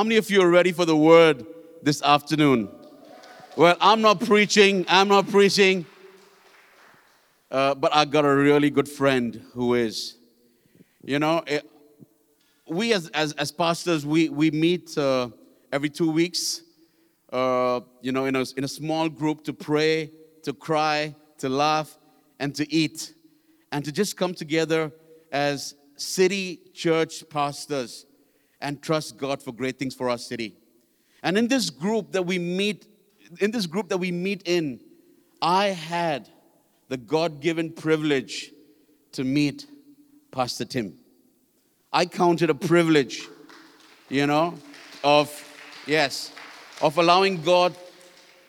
How many of you are ready for the word this afternoon? Well, I'm not preaching, I'm not preaching, uh, but I got a really good friend who is. You know, it, we as, as, as pastors, we, we meet uh, every two weeks, uh, you know, in a, in a small group to pray, to cry, to laugh, and to eat, and to just come together as city church pastors and trust God for great things for our city. And in this group that we meet, in this group that we meet in, I had the God given privilege to meet Pastor Tim. I counted a privilege, you know, of, yes, of allowing God,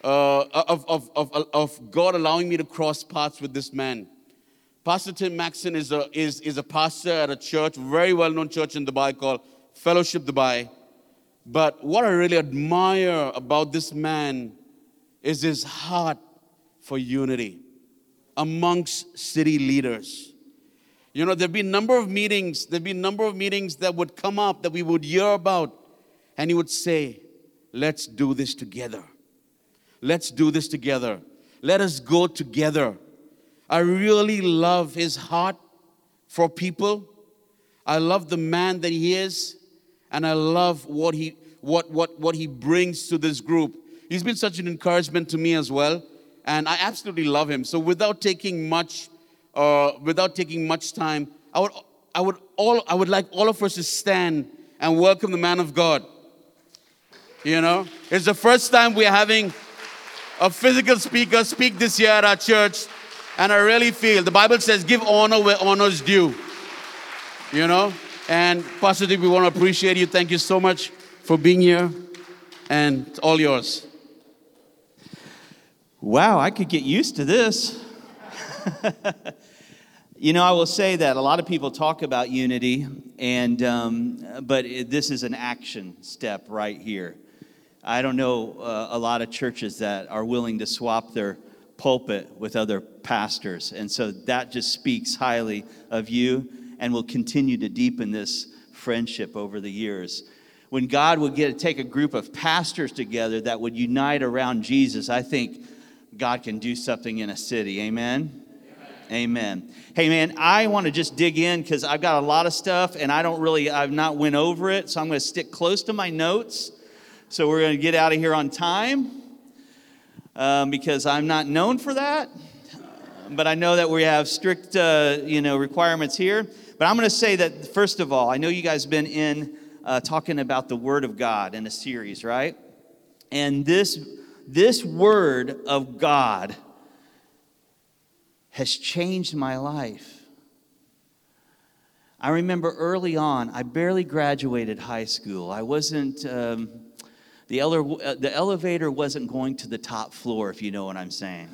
uh, of, of, of, of God allowing me to cross paths with this man. Pastor Tim Maxson is a, is, is a pastor at a church, very well known church in Dubai called Fellowship Dubai. But what I really admire about this man is his heart for unity amongst city leaders. You know, there've been a number of meetings, there've been a number of meetings that would come up that we would hear about, and he would say, Let's do this together. Let's do this together. Let us go together. I really love his heart for people. I love the man that he is, and I love what he what what what he brings to this group. He's been such an encouragement to me as well, and I absolutely love him. So without taking much uh, without taking much time, I would I would all I would like all of us to stand and welcome the man of God. You know, it's the first time we're having a physical speaker speak this year at our church. And I really feel the Bible says, give honor where honor is due. You know? And Pastor Dick, we want to appreciate you. Thank you so much for being here. And it's all yours. Wow, I could get used to this. you know, I will say that a lot of people talk about unity, and um, but it, this is an action step right here. I don't know uh, a lot of churches that are willing to swap their pulpit with other pastors. And so that just speaks highly of you and will continue to deepen this friendship over the years. When God would get to take a group of pastors together that would unite around Jesus, I think God can do something in a city. Amen. Amen. Hey man, I want to just dig in because I've got a lot of stuff and I don't really, I've not went over it, so I'm going to stick close to my notes. So we're going to get out of here on time um, because I'm not known for that. But I know that we have strict, uh, you know, requirements here. But I'm going to say that first of all, I know you guys have been in uh, talking about the Word of God in a series, right? And this this Word of God has changed my life. I remember early on, I barely graduated high school. I wasn't. Um, the, ele- uh, the elevator wasn't going to the top floor, if you know what I'm saying.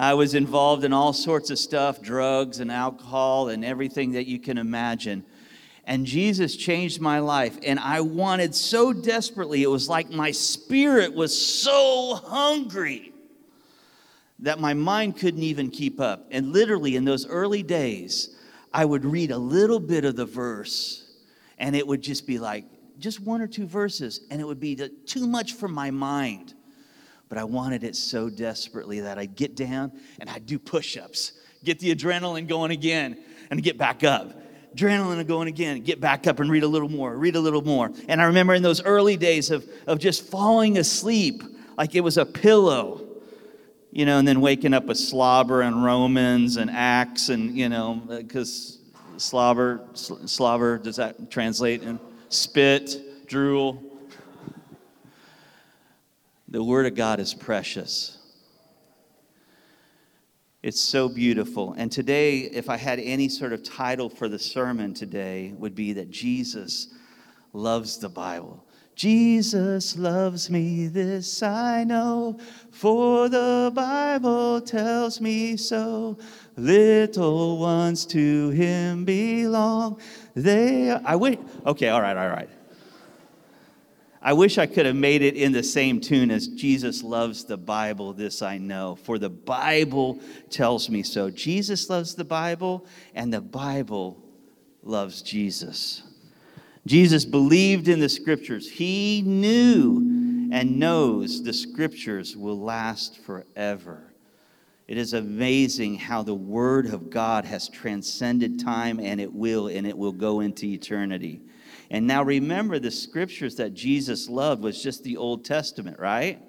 I was involved in all sorts of stuff drugs and alcohol and everything that you can imagine. And Jesus changed my life. And I wanted so desperately, it was like my spirit was so hungry that my mind couldn't even keep up. And literally, in those early days, I would read a little bit of the verse, and it would just be like, just one or two verses, and it would be too much for my mind. But I wanted it so desperately that I'd get down and I'd do push ups, get the adrenaline going again, and get back up. Adrenaline going again, get back up and read a little more, read a little more. And I remember in those early days of, of just falling asleep like it was a pillow, you know, and then waking up with slobber and Romans and Acts, and, you know, because slobber, slobber, does that translate? in? spit, drool. The Word of God is precious. It's so beautiful. And today, if I had any sort of title for the sermon today, would be that Jesus loves the Bible. Jesus loves me, this I know, for the Bible tells me so. Little ones to him belong. They, I wait. okay, all right, all right. I wish I could have made it in the same tune as Jesus loves the Bible, this I know, for the Bible tells me so. Jesus loves the Bible, and the Bible loves Jesus. Jesus believed in the scriptures. He knew and knows the scriptures will last forever. It is amazing how the Word of God has transcended time and it will, and it will go into eternity. And now remember, the scriptures that Jesus loved was just the Old Testament, right?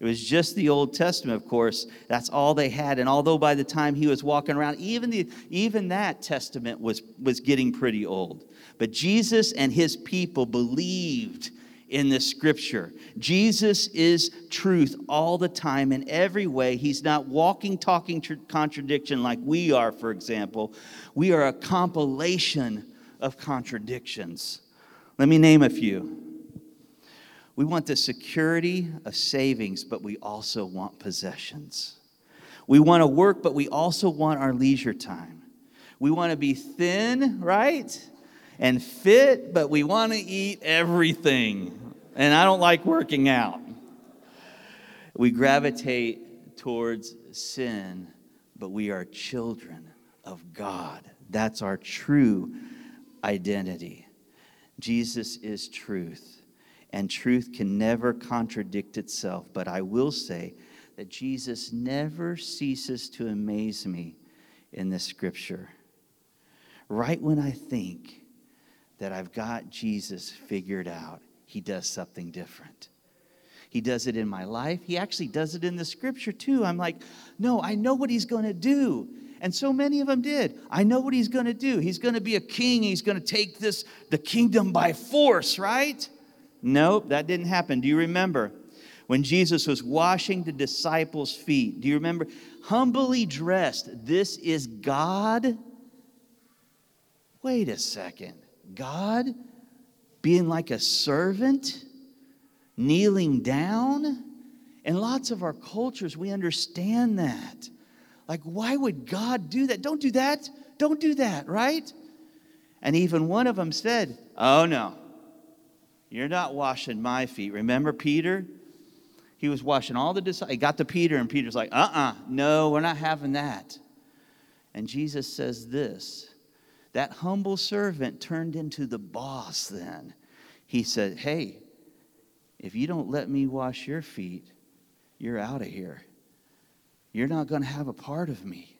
It was just the Old Testament, of course. That's all they had. And although by the time he was walking around, even, the, even that testament was, was getting pretty old. But Jesus and his people believed in the scripture. Jesus is truth all the time in every way. He's not walking, talking tr- contradiction like we are, for example. We are a compilation of contradictions. Let me name a few. We want the security of savings, but we also want possessions. We want to work, but we also want our leisure time. We want to be thin, right? and fit, but we want to eat everything. And I don't like working out. We gravitate towards sin, but we are children of God. That's our true identity. Jesus is truth, and truth can never contradict itself. But I will say that Jesus never ceases to amaze me in this scripture. Right when I think that I've got Jesus figured out, he does something different. He does it in my life. He actually does it in the scripture too. I'm like, no, I know what he's going to do. And so many of them did. I know what he's going to do. He's going to be a king. He's going to take this the kingdom by force, right? Nope, that didn't happen. Do you remember when Jesus was washing the disciples' feet? Do you remember? Humbly dressed. This is God. Wait a second. God being like a servant, kneeling down. In lots of our cultures, we understand that. Like, why would God do that? Don't do that. Don't do that, right? And even one of them said, Oh, no, you're not washing my feet. Remember Peter? He was washing all the disciples. He got to Peter, and Peter's like, Uh uh-uh, uh, no, we're not having that. And Jesus says this that humble servant turned into the boss then. He said, Hey, if you don't let me wash your feet, you're out of here. You're not going to have a part of me.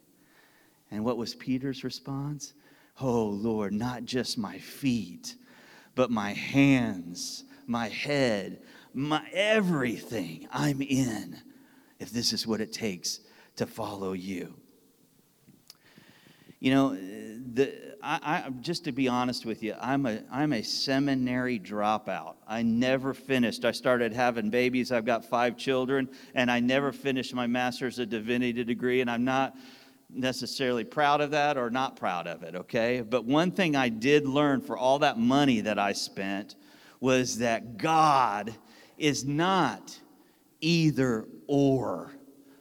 And what was Peter's response? Oh, Lord, not just my feet, but my hands, my head, my everything. I'm in if this is what it takes to follow you. You know, the, I, I, just to be honest with you, I'm a, I'm a seminary dropout. I never finished. I started having babies. I've got five children, and I never finished my master's of divinity degree, and I'm not necessarily proud of that or not proud of it, okay? But one thing I did learn for all that money that I spent was that God is not either or,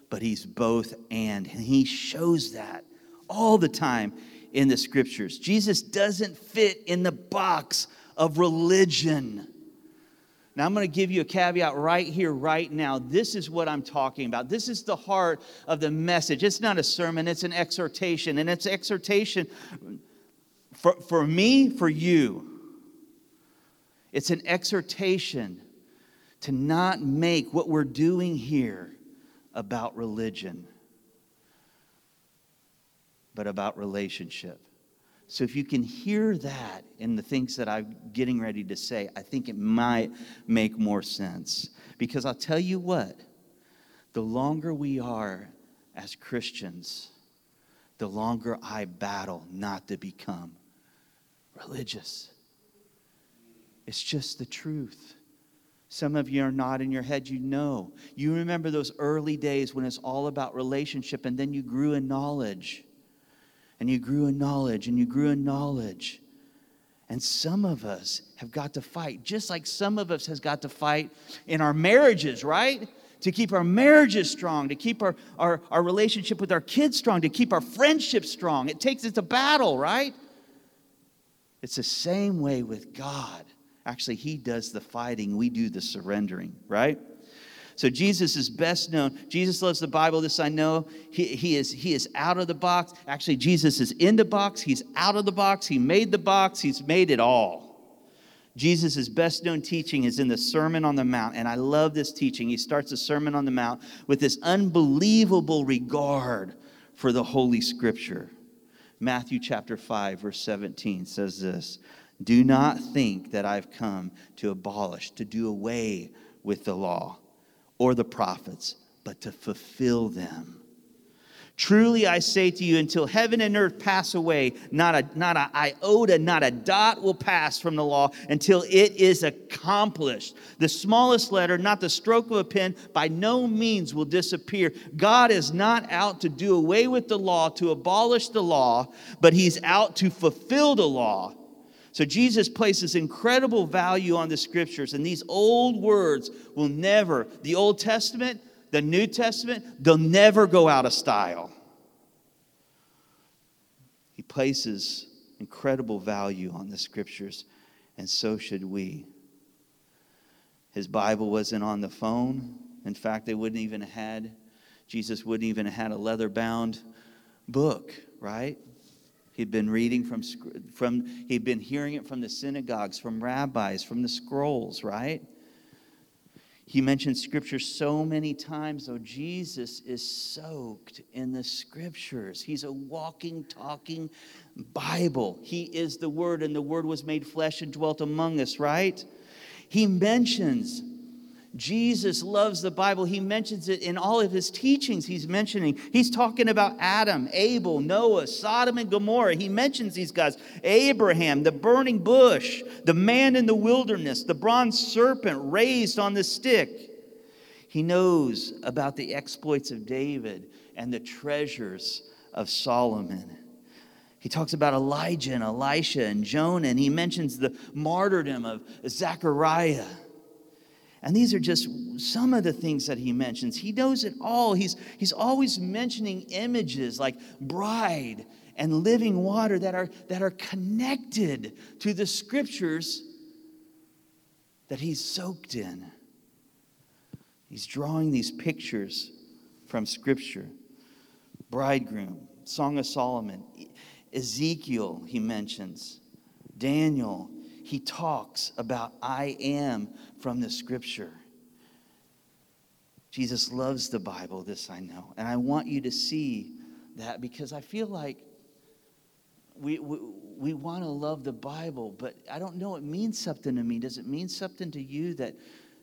but He's both and. And He shows that all the time in the scriptures. Jesus doesn't fit in the box of religion. Now, I'm going to give you a caveat right here, right now. This is what I'm talking about. This is the heart of the message. It's not a sermon, it's an exhortation. And it's exhortation for, for me, for you. It's an exhortation to not make what we're doing here about religion but about relationship. So if you can hear that in the things that I'm getting ready to say, I think it might make more sense. Because I'll tell you what, the longer we are as Christians, the longer I battle not to become religious. It's just the truth. Some of you are nodding your head, you know. You remember those early days when it's all about relationship and then you grew in knowledge and you grew in knowledge and you grew in knowledge. And some of us have got to fight, just like some of us has got to fight in our marriages, right? To keep our marriages strong, to keep our, our, our relationship with our kids strong, to keep our friendship strong. It takes, it's a battle, right? It's the same way with God. Actually, He does the fighting, we do the surrendering, right? So Jesus is best known. Jesus loves the Bible. This I know. He, he, is, he is out of the box. Actually, Jesus is in the box. He's out of the box. He made the box. He's made it all. Jesus' best known teaching is in the Sermon on the Mount, and I love this teaching. He starts the Sermon on the Mount with this unbelievable regard for the Holy Scripture. Matthew chapter 5, verse 17 says this Do not think that I've come to abolish, to do away with the law or the prophets, but to fulfill them. Truly I say to you, until heaven and earth pass away, not a, not a iota, not a dot will pass from the law until it is accomplished. The smallest letter, not the stroke of a pen, by no means will disappear. God is not out to do away with the law, to abolish the law, but He's out to fulfill the law. So Jesus places incredible value on the scriptures, and these old words will never, the Old Testament, the New Testament, they'll never go out of style. He places incredible value on the scriptures, and so should we. His Bible wasn't on the phone. In fact, they wouldn't even had, Jesus wouldn't even have had a leather bound book, right? He'd been reading from, from, he'd been hearing it from the synagogues, from rabbis, from the scrolls, right? He mentions scripture so many times, though Jesus is soaked in the scriptures. He's a walking, talking Bible. He is the Word, and the Word was made flesh and dwelt among us, right? He mentions Jesus loves the Bible. He mentions it in all of his teachings. He's mentioning, he's talking about Adam, Abel, Noah, Sodom, and Gomorrah. He mentions these guys Abraham, the burning bush, the man in the wilderness, the bronze serpent raised on the stick. He knows about the exploits of David and the treasures of Solomon. He talks about Elijah and Elisha and Jonah, and he mentions the martyrdom of Zechariah. And these are just some of the things that he mentions. He knows it all. He's, he's always mentioning images like bride and living water that are, that are connected to the scriptures that he's soaked in. He's drawing these pictures from scripture. Bridegroom, Song of Solomon, Ezekiel, he mentions, Daniel, he talks about I am from the scripture. Jesus loves the Bible, this I know. And I want you to see that because I feel like we, we, we want to love the Bible, but I don't know, it means something to me. Does it mean something to you that,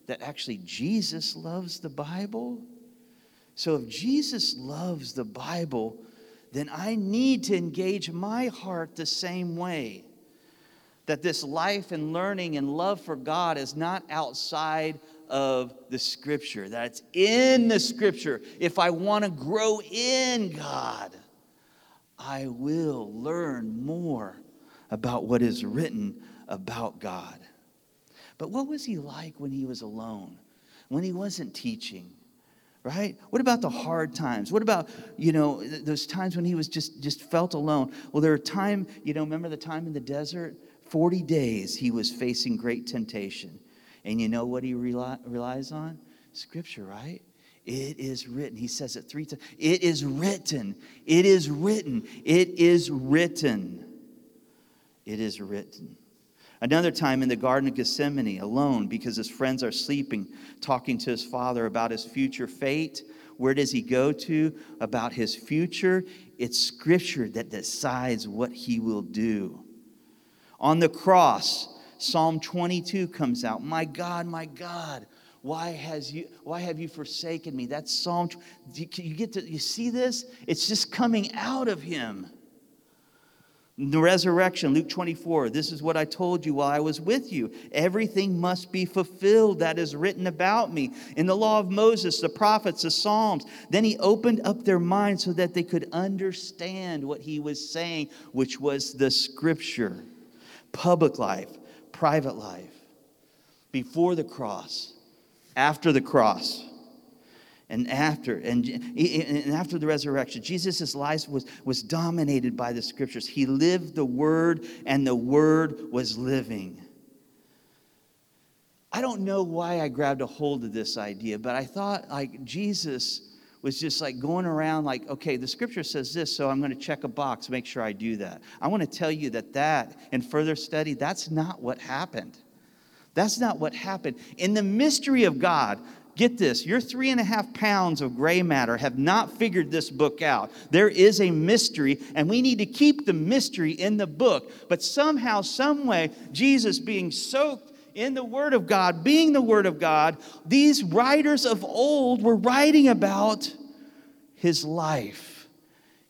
that actually Jesus loves the Bible? So if Jesus loves the Bible, then I need to engage my heart the same way that this life and learning and love for God is not outside of the scripture, that it's in the scripture. If I want to grow in God, I will learn more about what is written about God. But what was he like when he was alone, when he wasn't teaching? right what about the hard times what about you know those times when he was just just felt alone well there are time you know remember the time in the desert 40 days he was facing great temptation. And you know what he relies on? Scripture, right? It is written. He says it three times. It is written. It is written. It is written. It is written. Another time in the Garden of Gethsemane, alone, because his friends are sleeping, talking to his father about his future fate. Where does he go to about his future? It's scripture that decides what he will do. On the cross, Psalm 22 comes out. My God, my God, why has you why have you forsaken me? That's Psalm. You, get to you see this? It's just coming out of him. The resurrection, Luke 24, this is what I told you while I was with you. Everything must be fulfilled that is written about me in the law of Moses, the prophets, the Psalms. Then he opened up their minds so that they could understand what he was saying, which was the scripture public life, private life, before the cross, after the cross, and after and, and after the resurrection. Jesus' life was, was dominated by the scriptures. He lived the word and the word was living. I don't know why i grabbed a hold of this idea but i thought like jesus was just like going around like okay the scripture says this so i'm going to check a box make sure i do that i want to tell you that that in further study that's not what happened That's not what happened. In the mystery of God, get this your three and a half pounds of gray matter have not figured this book out. There is a mystery, and we need to keep the mystery in the book. But somehow, some way, Jesus being soaked in the Word of God, being the Word of God, these writers of old were writing about his life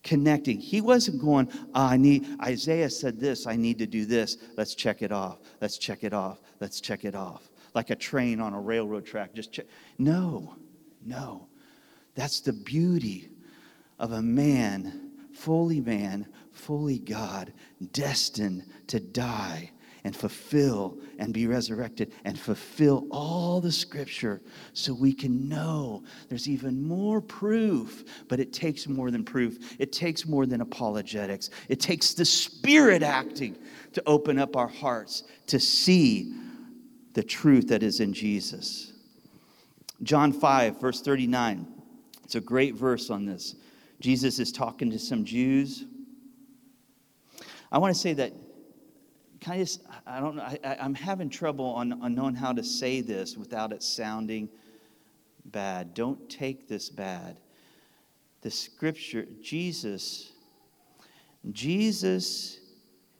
connecting. He wasn't going, oh, I need, Isaiah said this, I need to do this. Let's check it off. Let's check it off. Let's check it off. Like a train on a railroad track, just check. No, no. That's the beauty of a man, fully man, fully God, destined to die and fulfill and be resurrected and fulfill all the scripture so we can know there's even more proof. But it takes more than proof, it takes more than apologetics. It takes the Spirit acting to open up our hearts to see the truth that is in Jesus. John 5, verse 39. It's a great verse on this. Jesus is talking to some Jews. I want to say that can I just, I don't know, I, am having trouble on, on knowing how to say this without it sounding bad. Don't take this bad. The scripture, Jesus, Jesus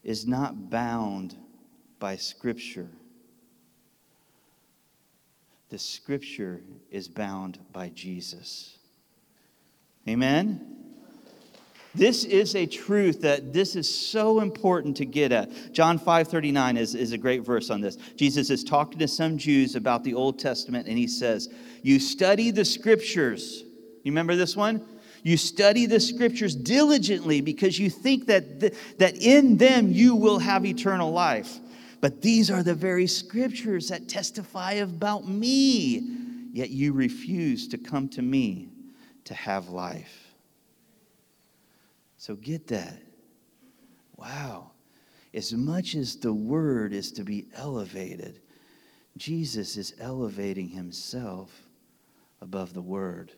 is not bound by scripture. The scripture is bound by Jesus. Amen? This is a truth that this is so important to get at. John 5 39 is, is a great verse on this. Jesus is talking to some Jews about the Old Testament, and he says, You study the scriptures. You remember this one? You study the scriptures diligently because you think that, th- that in them you will have eternal life. But these are the very scriptures that testify about me, yet you refuse to come to me to have life. So get that. Wow. As much as the word is to be elevated, Jesus is elevating himself above the word.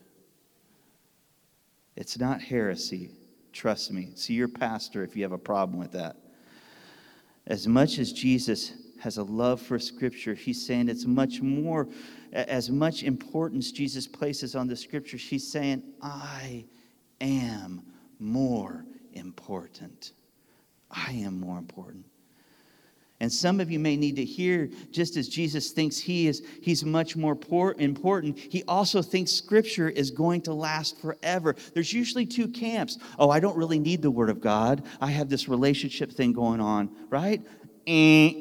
It's not heresy. Trust me. See your pastor if you have a problem with that. As much as Jesus has a love for Scripture, he's saying it's much more, as much importance Jesus places on the Scriptures, he's saying, I am more important. I am more important. And some of you may need to hear, just as Jesus thinks he is, he's much more important, he also thinks scripture is going to last forever. There's usually two camps. Oh, I don't really need the word of God. I have this relationship thing going on, right? Eh.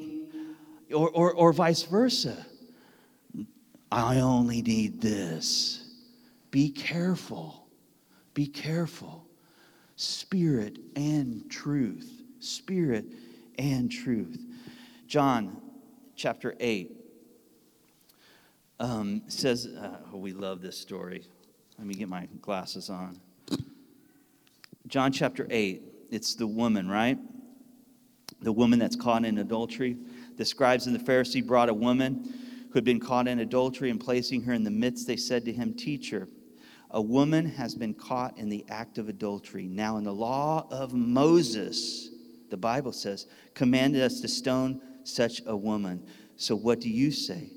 Or, or, or vice versa. I only need this. Be careful. Be careful spirit and truth. Spirit and truth. John chapter 8 um, says, uh, oh, we love this story. Let me get my glasses on. John chapter 8, it's the woman, right? The woman that's caught in adultery. The scribes and the Pharisee brought a woman who had been caught in adultery, and placing her in the midst, they said to him, Teacher, a woman has been caught in the act of adultery. Now, in the law of Moses, the Bible says, commanded us to stone such a woman. So, what do you say?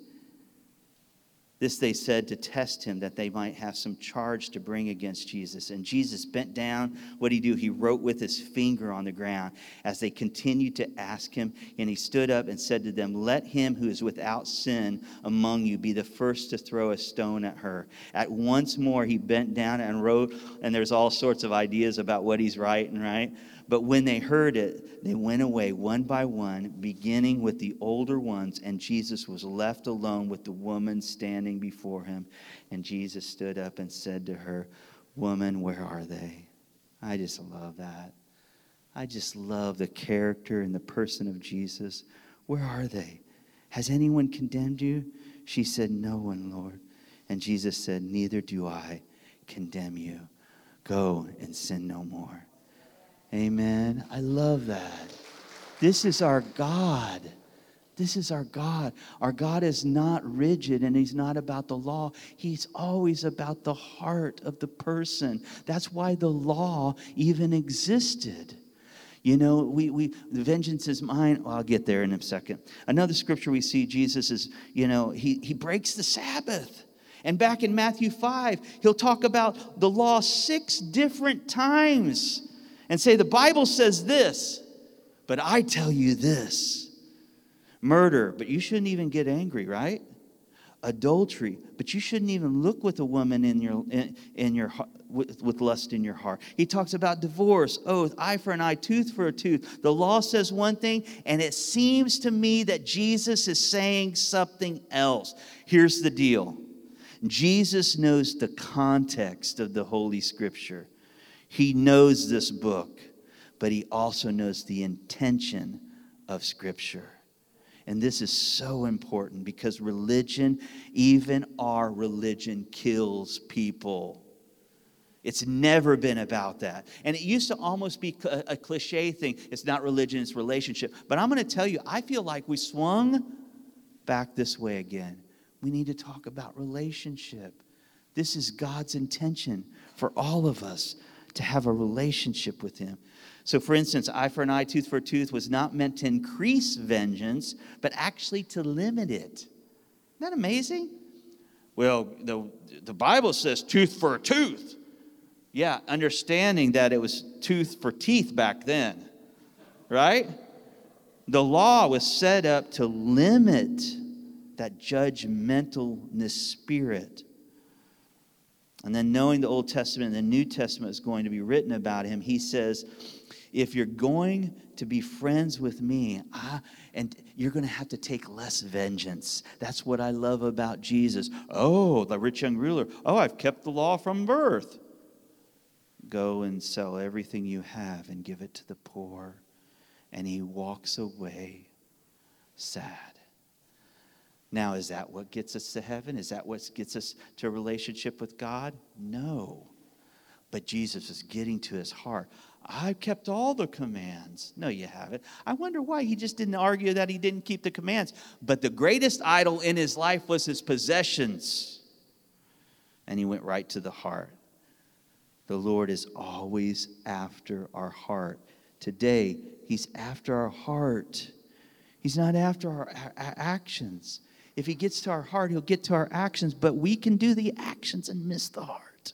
This they said to test him that they might have some charge to bring against Jesus. And Jesus bent down. What did he do? He wrote with his finger on the ground as they continued to ask him. And he stood up and said to them, Let him who is without sin among you be the first to throw a stone at her. At once more he bent down and wrote. And there's all sorts of ideas about what he's writing, right? But when they heard it, they went away one by one, beginning with the older ones, and Jesus was left alone with the woman standing before him. And Jesus stood up and said to her, Woman, where are they? I just love that. I just love the character and the person of Jesus. Where are they? Has anyone condemned you? She said, No one, Lord. And Jesus said, Neither do I condemn you. Go and sin no more. Amen. I love that. This is our God. This is our God. Our God is not rigid and He's not about the law. He's always about the heart of the person. That's why the law even existed. You know, we, we vengeance is mine. Well, I'll get there in a second. Another scripture we see Jesus is, you know, he, he breaks the Sabbath. And back in Matthew 5, he'll talk about the law six different times and say, The Bible says this, but I tell you this. Murder, but you shouldn't even get angry, right? Adultery, but you shouldn't even look with a woman in your, in, in your with, with lust in your heart. He talks about divorce, oath, eye for an eye, tooth for a tooth. The law says one thing, and it seems to me that Jesus is saying something else. Here's the deal Jesus knows the context of the Holy Scripture. He knows this book, but he also knows the intention of Scripture. And this is so important because religion, even our religion, kills people. It's never been about that. And it used to almost be a, cliche thing. It's not religion, it's relationship. But I'm going to tell you, I feel like we swung back this way again we need to talk about relationship. This is God's intention for all of us to have a relationship with Him. So, for instance, eye for an eye, tooth for a tooth was not meant to increase vengeance, but actually to limit it. Isn't that amazing? Well, the, the Bible says tooth for a tooth. Yeah, understanding that it was tooth for teeth back then, right? The law was set up to limit that judgmentalness spirit. And then knowing the Old Testament and the New Testament is going to be written about him, he says, if you're going to be friends with me, I, and you're going to have to take less vengeance. That's what I love about Jesus. Oh, the rich young ruler. Oh, I've kept the law from birth. Go and sell everything you have and give it to the poor. And he walks away sad. Now, is that what gets us to heaven? Is that what gets us to a relationship with God? No. But Jesus is getting to his heart. I've kept all the commands. No, you haven't. I wonder why he just didn't argue that he didn't keep the commands. But the greatest idol in his life was his possessions. And he went right to the heart. The Lord is always after our heart. Today, he's after our heart. He's not after our, actions. If he gets to our heart, he'll get to our actions, but we can do the actions and miss the heart.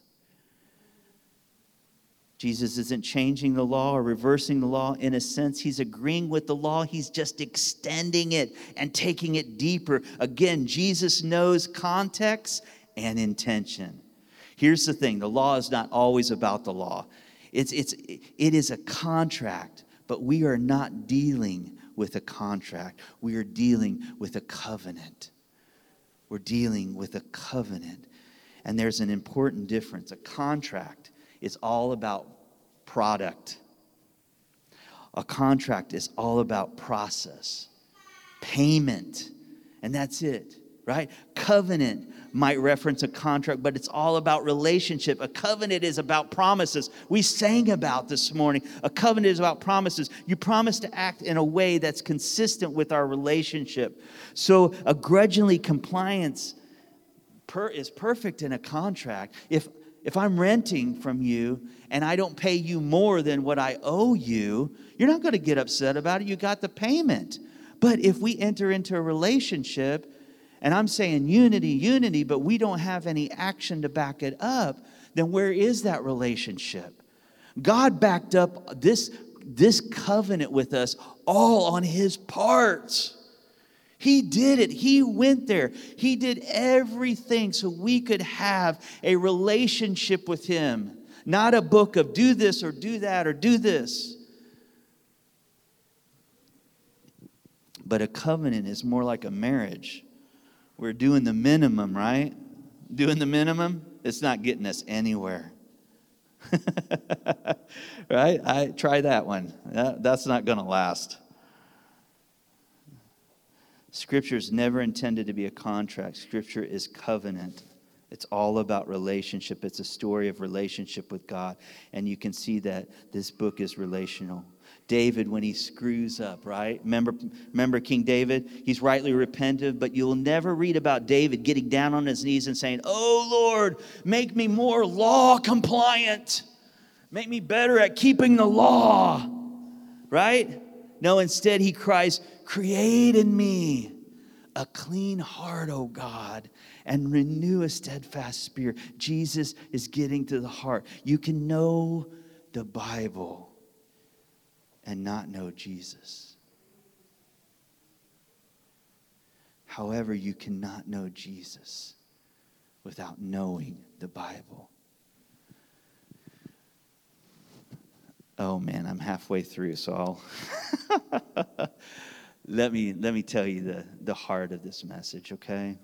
Jesus isn't changing the law or reversing the law. In a sense, he's agreeing with the law. He's just extending it and taking it deeper. Again, Jesus knows context and intention. Here's the thing the law is not always about the law, it's, it's, it is a contract, but we are not dealing with a contract. We are dealing with a covenant. We're dealing with a covenant. And there's an important difference. A contract is all about product, a contract is all about process, payment, and that's it, right? Covenant might reference a contract, but it's all about relationship. A covenant is about promises. We sang about this morning. A covenant is about promises. You promise to act in a way that's consistent with our relationship. So, a grudgingly compliance per, is perfect in a contract. If if I'm renting from you and I don't pay you more than what I owe you, you're not going to get upset about it. You got the payment. But if we enter into a relationship and I'm saying unity, unity, but we don't have any action to back it up, then where is that relationship? God backed up this, this covenant with us all on his part. He did it. He went there. He did everything so we could have a relationship with him, not a book of do this or do that or do this. But a covenant is more like a marriage we're doing the minimum, right? Doing the minimum, it's not getting us anywhere. right? I try that one. That, that's not going to last. Scripture is never intended to be a contract. Scripture is covenant. It's all about relationship. It's a story of relationship with God. And you can see that this book is relational. David when he screws up, right? Remember, remember King David? He's rightly repentant, but you'll never read about David getting down on his knees and saying, Oh Lord, make me more law compliant. Make me better at keeping the law. right? No, instead he cries, Create in me a clean heart, O God, and renew a steadfast spirit. Jesus is getting to the heart. You can know the Bible and not know Jesus. However, you cannot know Jesus without knowing the Bible. Oh man, I'm halfway through, so I'll let me let me tell you the, the heart of this message, okay?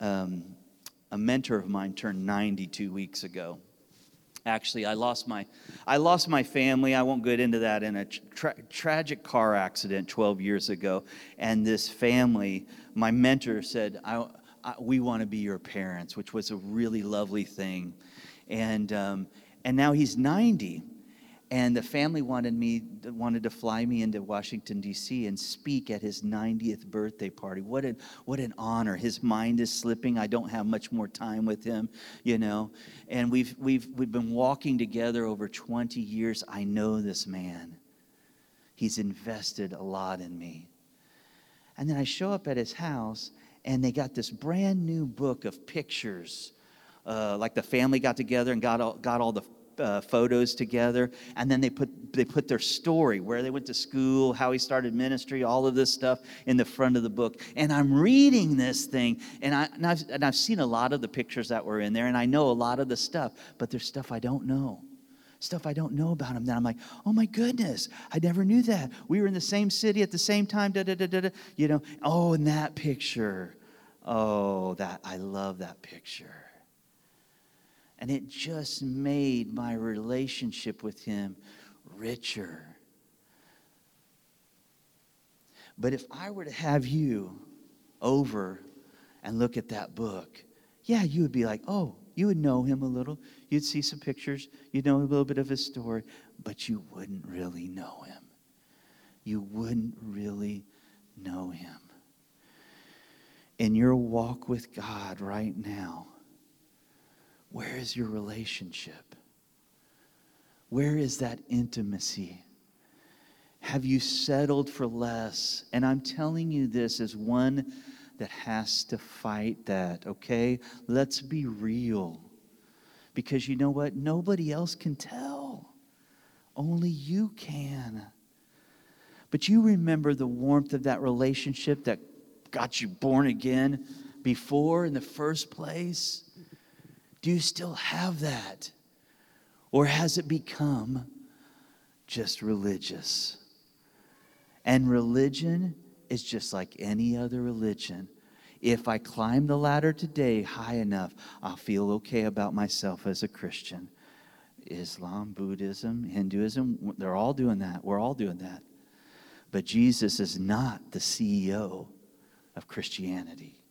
Um, a mentor of mine turned 92 weeks ago. Actually, I lost my I lost my family. I won't get into that in a tra- tragic car accident 12 years ago. And this family, my mentor said, I, I, "We want to be your parents," which was a really lovely thing. And um, and now he's 90 and the family wanted me wanted to fly me into Washington D.C. and speak at his 90th birthday party. What an what an honor! His mind is slipping. I don't have much more time with him, you know. And we've we've we've been walking together over 20 years. I know this man. He's invested a lot in me. And then I show up at his house, and they got this brand new book of pictures. Uh, like the family got together and got all, got all the uh, photos together, and then they put they put their story, where they went to school, how he started ministry, all of this stuff in the front of the book. And I'm reading this thing, and I and I've, and I've seen a lot of the pictures that were in there, and I know a lot of the stuff, but there's stuff I don't know stuff I don't know about him that I'm like, oh my goodness, I never knew that. We were in the same city at the same time, da da da da da. You know, oh, in that picture. Oh, that I love that picture. And it just made my relationship with Him richer. But if I were to have you over and look at that book, yeah, you would be like, oh, you would know him a little. You'd see some pictures. You'd know a little bit of his story, but you wouldn't really know him. You wouldn't really know him. In your walk with God right now, where is your relationship? Where is that intimacy? Have you settled for less? And I'm telling you this as one that has to fight that, okay? Let's be real. Because you know what? Nobody else can tell, only you can. But you remember the warmth of that relationship that got you born again before in the first place? Do you still have that? Or has it become just religious? And religion is just like any other religion. If I climb the ladder today high enough, I'll feel okay about myself as a Christian. Islam, Buddhism, Hinduism, they're all doing that. We're all doing that. But Jesus is not the CEO of Christianity,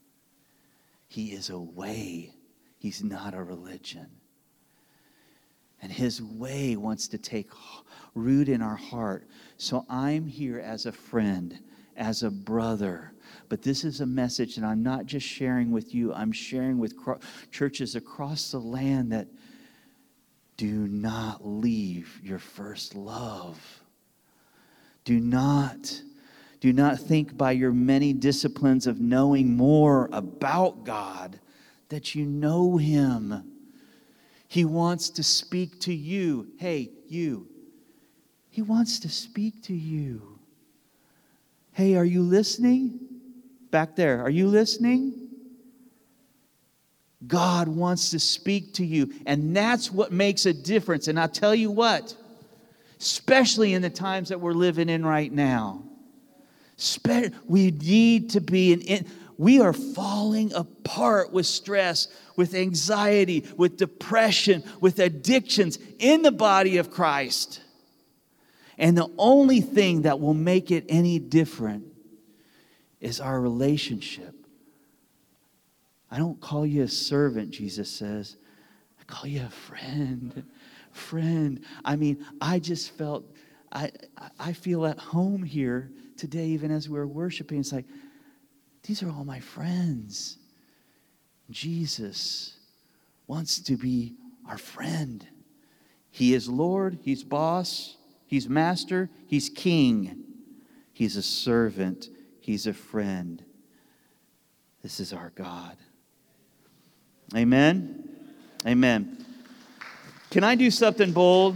He is a way He's not a religion. And his way wants to take root in our heart. So I'm here as a friend, as a brother. But this is a message that I'm not just sharing with you, I'm sharing with churches across the land that do not leave your first love. Do not do not think by your many disciplines of knowing more about God that you know Him. He wants to speak to you. Hey, you. He wants to speak to you. Hey, are you listening? Back there, are you listening? God wants to speak to you, and that's what makes a difference. And I'll tell you what, especially in the times that we're living in right now, we need to be an we are falling apart with stress, with anxiety, with depression, with addictions in the body of Christ. And the only thing that will make it any different is our relationship. I don't call you a servant, Jesus says. I call you a friend. Friend. I mean, I just felt, I, I feel at home here today, even as we were worshiping. It's like, these are all my friends. Jesus wants to be our friend. He is Lord, He's boss, He's master, He's king, He's a servant, He's a friend. This is our God. Amen. Amen. Can I do something bold?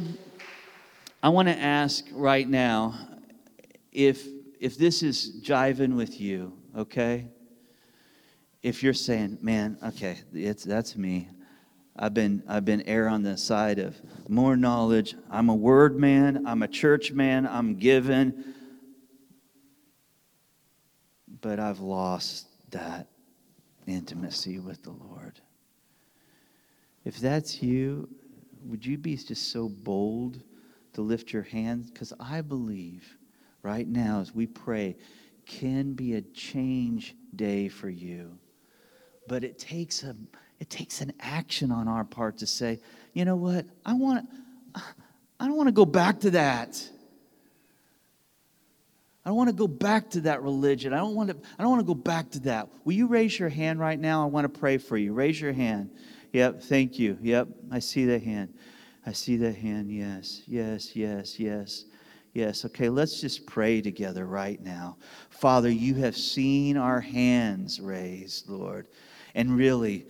I want to ask right now if if this is jiving with you, okay? If you're saying, "Man, okay, it's that's me. I've been I've been air on the side of more knowledge. I'm a word man, I'm a church man, I'm given, but I've lost that intimacy with the Lord." If that's you, would you be just so bold to lift your hands? Because I believe right now, as we pray, can be a change day for you. But it takes a it takes an action on our part to say, you know what? I want I don't want to go back to that. I don't want to go back to that religion. I don't want to I don't want to go back to that. Will you raise your hand right now? I want to pray for you. Raise your hand. Yep, thank you. Yep, I see that hand. I see that hand. Yes, yes, yes, yes. Yes, okay, let's just pray together right now. Father, you have seen our hands raised, Lord. And really,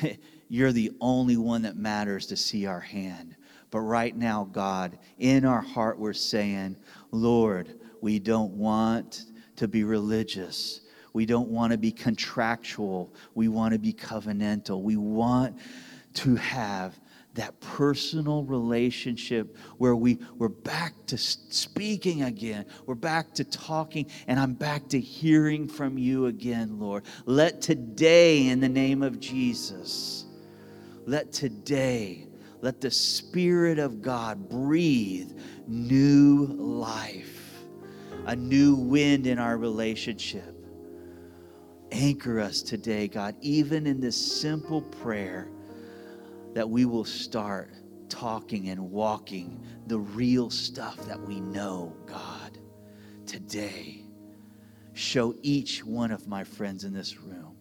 you're the only one that matters to see our hand. But right now, God, in our heart, we're saying, Lord, we don't want to be religious. We don't want to be contractual. We want to be covenantal. We want to have that personal relationship where we, we're back to speaking again. We're back to talking, and I'm back to hearing from you again, Lord. Let today, in the name of Jesus, let today, let the Spirit of God breathe new life, a new wind in our relationship anchor us today, God, even in this simple prayer, that we will start talking and walking the real stuff that we know, God, today. Show each one of my friends in this room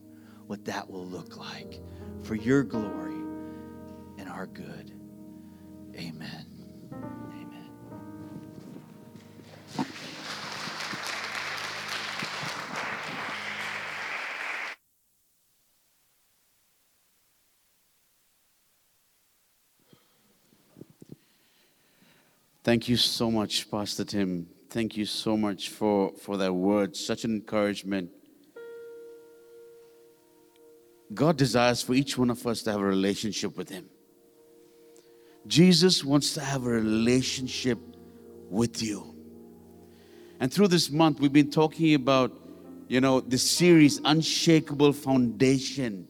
what that will look like for your glory and our good. Amen. Thank you so much, Pastor Tim. Thank you so much for, for that word, such an encouragement. God desires for each one of us to have a relationship with Him. Jesus wants to have a relationship with you. And through this month, we've been talking about, you know, the series, Unshakable Foundation.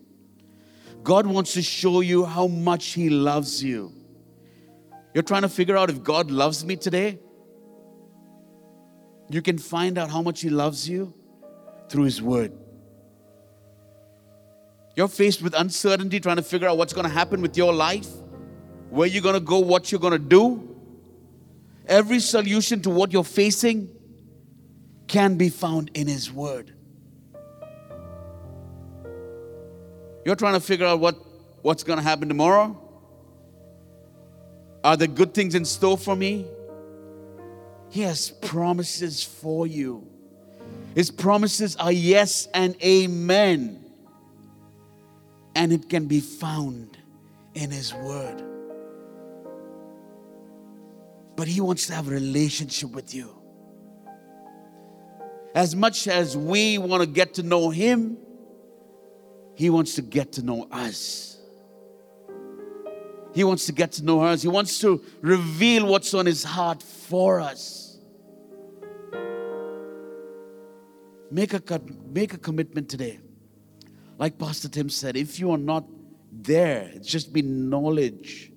God wants to show you how much He loves you. You're trying to figure out if God loves me today? You can find out how much He loves you through His Word. You're faced with uncertainty, trying to figure out what's going to happen with your life, where you're going to go, what you're going to do. Every solution to what you're facing can be found in His Word. You're trying to figure out what, what's going to happen tomorrow. Are the good things in store for me? He has promises for you. His promises are yes and amen. And it can be found in His Word. But He wants to have a relationship with you. As much as we want to get to know Him, He wants to get to know us. He wants to get to know us. He wants to reveal what's on His heart for us. Make a, make a commitment today. Like Pastor Tim said, if you are not there, it's just been knowledge.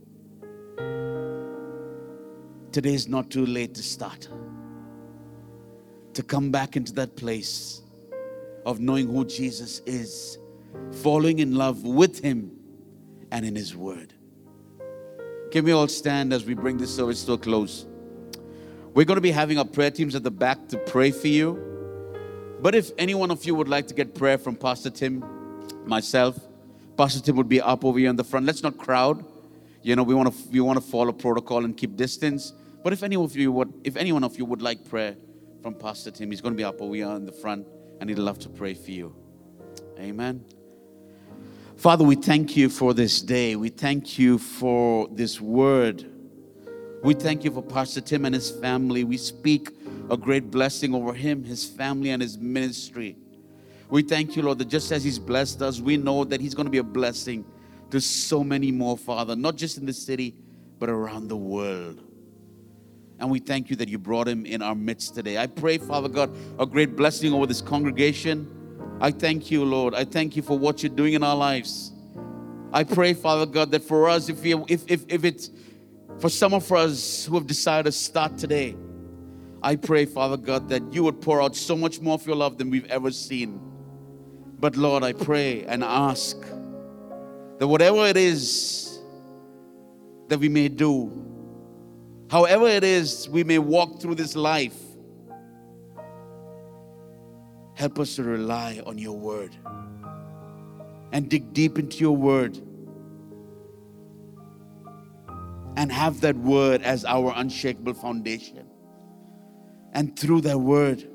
Today is not too late to start. To come back into that place of knowing who Jesus is, falling in love with Him and in His Word. Can we all stand as we bring this service to a close? We're going to be having our prayer teams at the back to pray for you. But if any one of you would like to get prayer from Pastor Tim, myself, Pastor Tim would be up over here in the front. Let's not crowd. You know, we want to we want to follow protocol and keep distance. But if any of you would, if anyone of you would like prayer from Pastor Tim, he's going to be up over here in the front, and he'd love to pray for you. Amen. Father, we thank you for this day. We thank you for this word. We thank you for Pastor Tim and his family. We speak a great blessing over him, his family, and his ministry. We thank you, Lord, that just as he's blessed us, we know that he's going to be a blessing to so many more, Father, not just in the city, but around the world. And we thank you that you brought him in our midst today. I pray, Father God, a great blessing over this congregation. I thank you, Lord. I thank you for what you're doing in our lives. I pray, Father God, that for us, if, we, if, if, if it's for some of us who have decided to start today, I pray, Father God, that you would pour out so much more of your love than we've ever seen. But Lord, I pray and ask that whatever it is that we may do, however it is we may walk through this life, help us to rely on your word and dig deep into your word and have that word as our unshakable foundation. And through that word,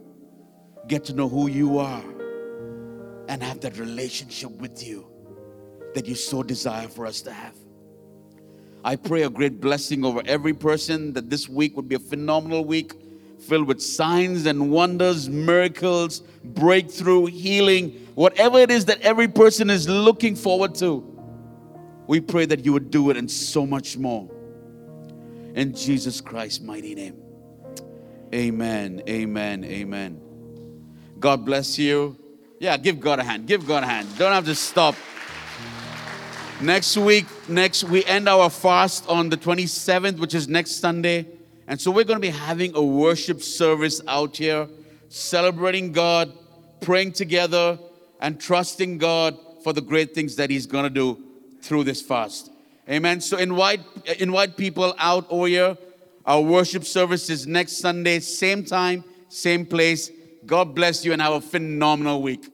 get to know who you are and have that relationship with you that you so desire for us to have. I pray a great blessing over every person that this week would be a phenomenal week filled with signs and wonders, miracles, breakthrough, healing, whatever it is that every person is looking forward to. We pray that you would do it and so much more. In Jesus Christ's mighty name. Amen. Amen. Amen. God bless you. Yeah, give God a hand. Give God a hand. Don't have to stop. Next week, next we end our fast on the 27th, which is next Sunday. And so we're going to be having a worship service out here, celebrating God, praying together, and trusting God for the great things that He's going to do through this fast. Amen. So invite invite people out over here. Our worship service is next Sunday, same time, same place. God bless you and have a phenomenal week.